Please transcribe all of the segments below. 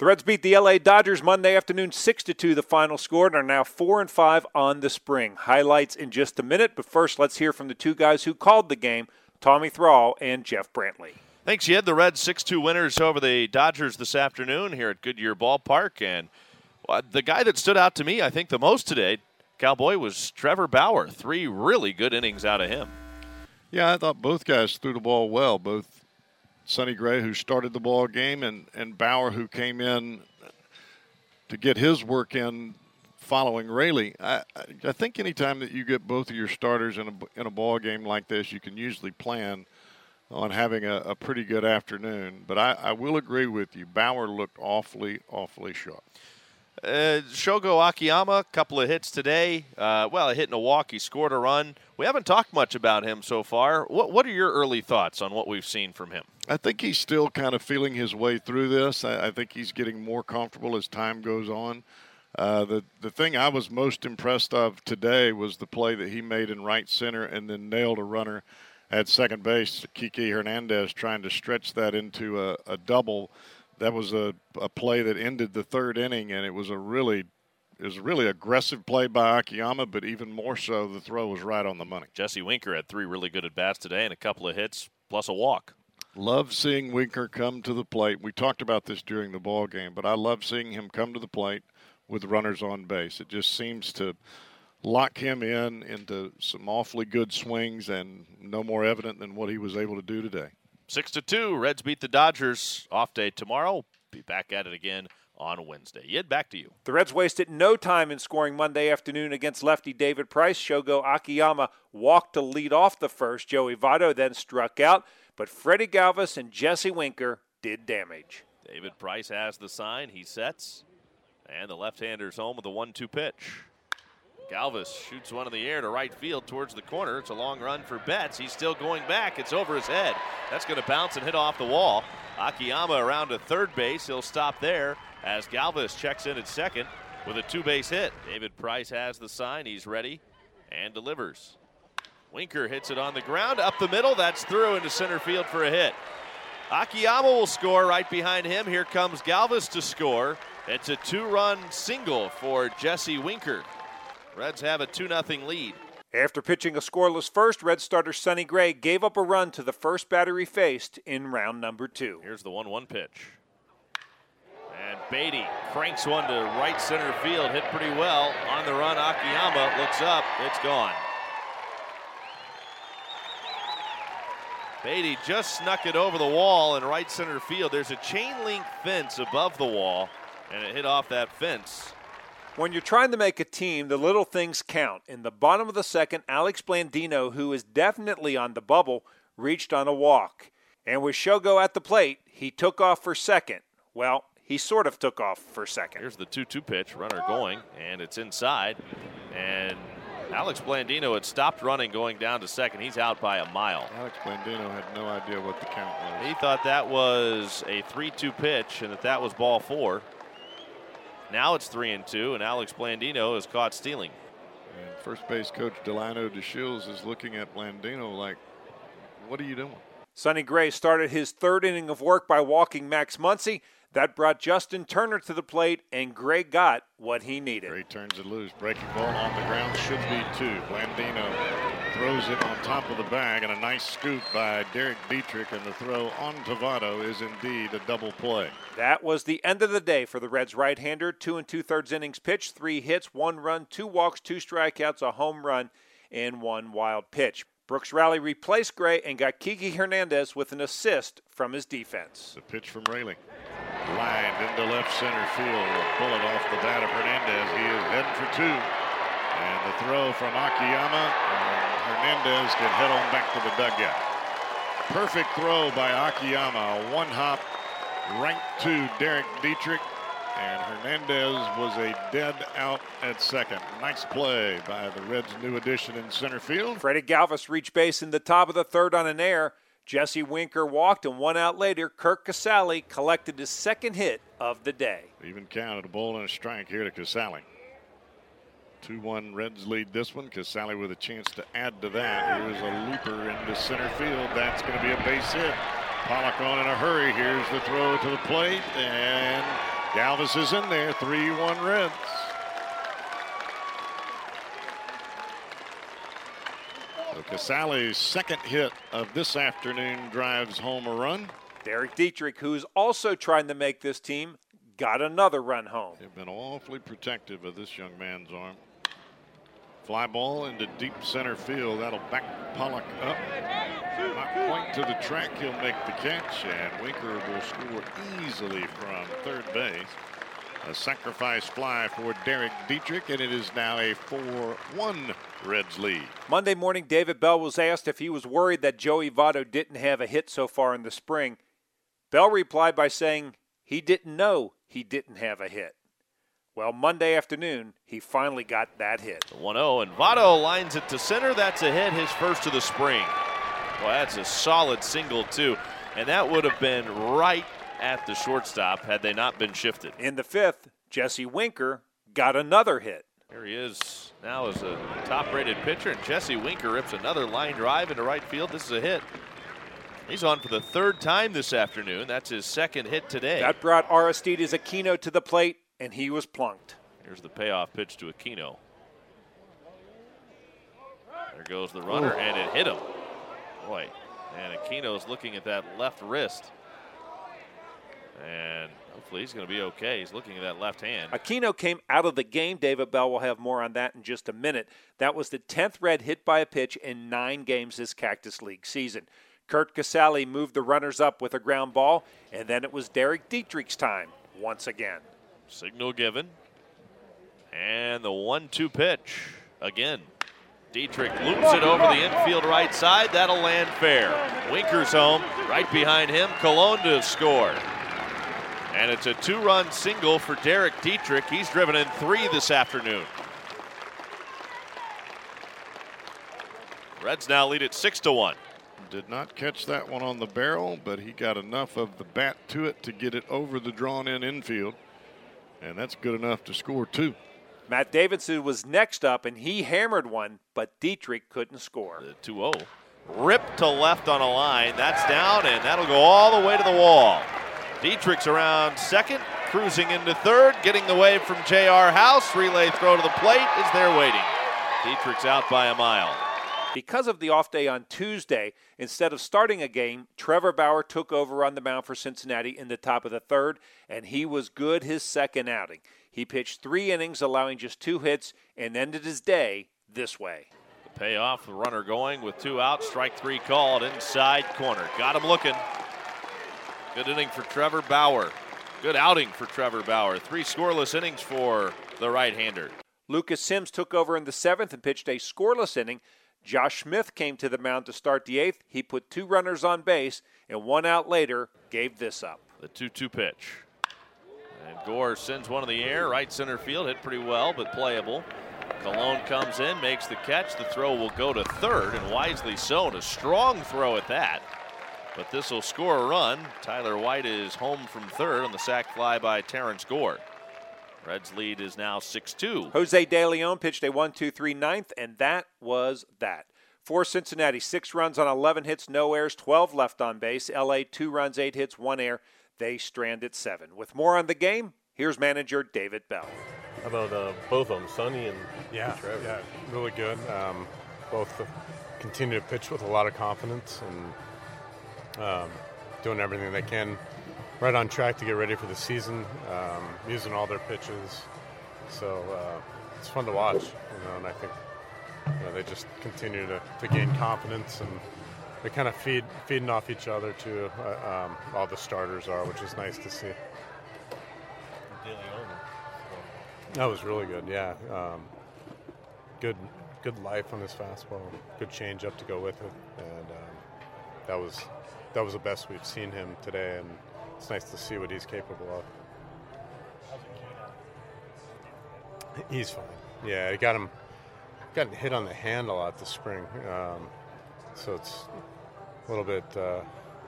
The Reds beat the LA Dodgers Monday afternoon 6 to 2 the final score and are now 4 and 5 on the spring. Highlights in just a minute, but first let's hear from the two guys who called the game, Tommy Thrall and Jeff Brantley. Thanks, Yed. The Reds 6 2 winners over the Dodgers this afternoon here at Goodyear Ballpark. And uh, the guy that stood out to me, I think, the most today, Cowboy, was Trevor Bauer. Three really good innings out of him. Yeah, I thought both guys threw the ball well. Both Sonny Gray, who started the ball game, and, and Bauer, who came in to get his work in following Raley. I, I think anytime that you get both of your starters in a, in a ball game like this, you can usually plan on having a, a pretty good afternoon. But I, I will agree with you. Bauer looked awfully, awfully sharp. Uh, Shogo Akiyama, a couple of hits today. Uh, well, a hit and a walk. He scored a run. We haven't talked much about him so far. What What are your early thoughts on what we've seen from him? I think he's still kind of feeling his way through this. I, I think he's getting more comfortable as time goes on. Uh, the the thing I was most impressed of today was the play that he made in right center and then nailed a runner at second base. Kiki Hernandez trying to stretch that into a, a double that was a, a play that ended the third inning, and it was a really it was a really aggressive play by Akiyama, but even more so, the throw was right on the money. Jesse Winker had three really good at bats today and a couple of hits plus a walk. Love seeing Winker come to the plate. We talked about this during the ball game, but I love seeing him come to the plate with runners on base. It just seems to lock him in into some awfully good swings and no more evident than what he was able to do today. Six to two. Reds beat the Dodgers. Off day tomorrow. Be back at it again on Wednesday. Yet back to you. The Reds wasted no time in scoring Monday afternoon against lefty David Price. Shogo Akiyama walked to lead off the first. Joey Votto then struck out, but Freddie Galvis and Jesse Winker did damage. David Price has the sign. He sets, and the left-hander's home with a one-two pitch. Galvis shoots one in the air to right field towards the corner. It's a long run for Betts. He's still going back. It's over his head. That's going to bounce and hit off the wall. Akiyama around to third base. He'll stop there as Galvis checks in at second with a two base hit. David Price has the sign. He's ready and delivers. Winker hits it on the ground up the middle. That's through into center field for a hit. Akiyama will score right behind him. Here comes Galvis to score. It's a two run single for Jesse Winker. Reds have a 2 0 lead. After pitching a scoreless first, Red starter Sonny Gray gave up a run to the first batter he faced in round number two. Here's the 1 1 pitch. And Beaty cranks one to right center field, hit pretty well. On the run, Akiyama looks up, it's gone. Beaty just snuck it over the wall in right center field. There's a chain link fence above the wall, and it hit off that fence. When you're trying to make a team, the little things count. In the bottom of the second, Alex Blandino, who is definitely on the bubble, reached on a walk. And with Shogo at the plate, he took off for second. Well, he sort of took off for second. Here's the 2 2 pitch, runner going, and it's inside. And Alex Blandino had stopped running going down to second. He's out by a mile. Alex Blandino had no idea what the count was. He thought that was a 3 2 pitch and that that was ball four. Now it's three and two, and Alex Blandino is caught stealing. And first base coach Delano DeShields is looking at Blandino like, what are you doing? Sonny Gray started his third inning of work by walking Max Muncy. That brought Justin Turner to the plate, and Gray got what he needed. Gray turns it loose. Breaking ball on the ground should be two. Blandino throws it on top of the bag, and a nice scoop by Derek Dietrich, and the throw on to Votto is indeed a double play. That was the end of the day for the Reds right-hander. Two and two-thirds innings pitched, three hits, one run, two walks, two strikeouts, a home run, and one wild pitch. Brooks Raley replaced Gray and got Kiki Hernandez with an assist from his defense. The pitch from Raley. Lined into left center field. A bullet off the bat of Hernandez. He is heading for two. And the throw from Akiyama. And Hernandez can head on back to the dugout. Perfect throw by Akiyama. One hop right two, Derek Dietrich. And Hernandez was a dead out at second. Nice play by the Reds' new addition in center field. Freddie Galvis reached base in the top of the third on an air. Jesse Winker walked, and one out later, Curt Casali collected his second hit of the day. Even counted a ball and a strike here to Casali. 2 1 Reds lead this one. Casali with a chance to add to that. Here's a looper into center field. That's going to be a base hit. Pollock on in a hurry. Here's the throw to the plate, and Galvis is in there, 3 1 Reds. So Casali's second hit of this afternoon drives home a run. Derek Dietrich, who's also trying to make this team, got another run home. They've been awfully protective of this young man's arm. Fly ball into deep center field. That'll back Pollock up. Not quite to the track. He'll make the catch, and Winker will score easily from third base. A sacrifice fly for Derek Dietrich, and it is now a 4 1 Reds lead. Monday morning, David Bell was asked if he was worried that Joey Votto didn't have a hit so far in the spring. Bell replied by saying he didn't know he didn't have a hit. Well, Monday afternoon, he finally got that hit. 1 0, and Votto lines it to center. That's a hit, his first of the spring. Well, that's a solid single, too. And that would have been right at the shortstop had they not been shifted. In the fifth, Jesse Winker got another hit. Here he is now as a top rated pitcher, and Jesse Winker rips another line drive into right field. This is a hit. He's on for the third time this afternoon. That's his second hit today. That brought Aristides Aquino to the plate, and he was plunked. Here's the payoff pitch to Aquino. There goes the runner, Ooh. and it hit him. Boy, and Aquino's looking at that left wrist. And hopefully he's going to be okay. He's looking at that left hand. Aquino came out of the game. David Bell will have more on that in just a minute. That was the 10th red hit by a pitch in nine games this Cactus League season. Curt Casali moved the runners up with a ground ball, and then it was Derek Dietrich's time once again. Signal given. And the 1 2 pitch again. Dietrich loops it over the infield right side. That'll land fair. Winker's home. Right behind him, Colon to score. And it's a two-run single for Derek Dietrich. He's driven in three this afternoon. Reds now lead it six to one. Did not catch that one on the barrel, but he got enough of the bat to it to get it over the drawn-in infield, and that's good enough to score two. Matt Davidson was next up, and he hammered one, but Dietrich couldn't score. The 2-0. Ripped to left on a line. That's down, and that'll go all the way to the wall. Dietrich's around second, cruising into third, getting the wave from J.R. House. Relay throw to the plate is there waiting. Dietrich's out by a mile. Because of the off day on Tuesday, instead of starting a game, Trevor Bauer took over on the mound for Cincinnati in the top of the third, and he was good his second outing. He pitched three innings, allowing just two hits, and ended his day this way. The payoff, the runner going with two outs, strike three called inside corner. Got him looking. Good inning for Trevor Bauer. Good outing for Trevor Bauer. Three scoreless innings for the right hander. Lucas Sims took over in the seventh and pitched a scoreless inning. Josh Smith came to the mound to start the eighth. He put two runners on base, and one out later gave this up. The 2 2 pitch. And Gore sends one in the air, right center field, hit pretty well, but playable. Colon comes in, makes the catch. The throw will go to third, and wisely so. And a strong throw at that. But this will score a run. Tyler White is home from third on the sac fly by Terrence Gore. Reds lead is now 6 2. Jose De Leon pitched a 1 2 3 ninth, and that was that. For Cincinnati, six runs on 11 hits, no errors, 12 left on base. LA, two runs, eight hits, one error. They strand at seven. With more on the game, here's manager David Bell. How about uh, both of them, Sonny and yeah, Trevor? Yeah, really good. Um, both continue to pitch with a lot of confidence and um, doing everything they can, right on track to get ready for the season, um, using all their pitches. So uh, it's fun to watch, you know, and I think you know, they just continue to, to gain confidence and they kind of feed feeding off each other too. Uh, um, all the starters are, which is nice to see. That was really good. Yeah, um, good good life on his fastball. Good changeup to go with it, and um, that was that was the best we've seen him today, and it's nice to see what he's capable of. He's fine. Yeah, he got him got hit on the hand a lot this spring, um, so it's a little bit uh,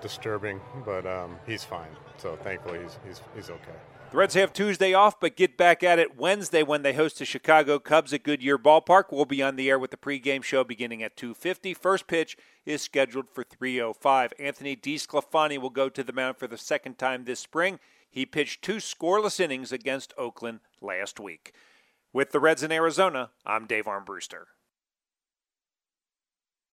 disturbing, but um, he's fine. So thankfully, he's he's he's okay. The Reds have Tuesday off, but get back at it Wednesday when they host the Chicago Cubs at Goodyear Ballpark. We'll be on the air with the pregame show beginning at 2:50. First pitch is scheduled for 3:05. Anthony DeSclafani will go to the mound for the second time this spring. He pitched two scoreless innings against Oakland last week. With the Reds in Arizona, I'm Dave Armbruster.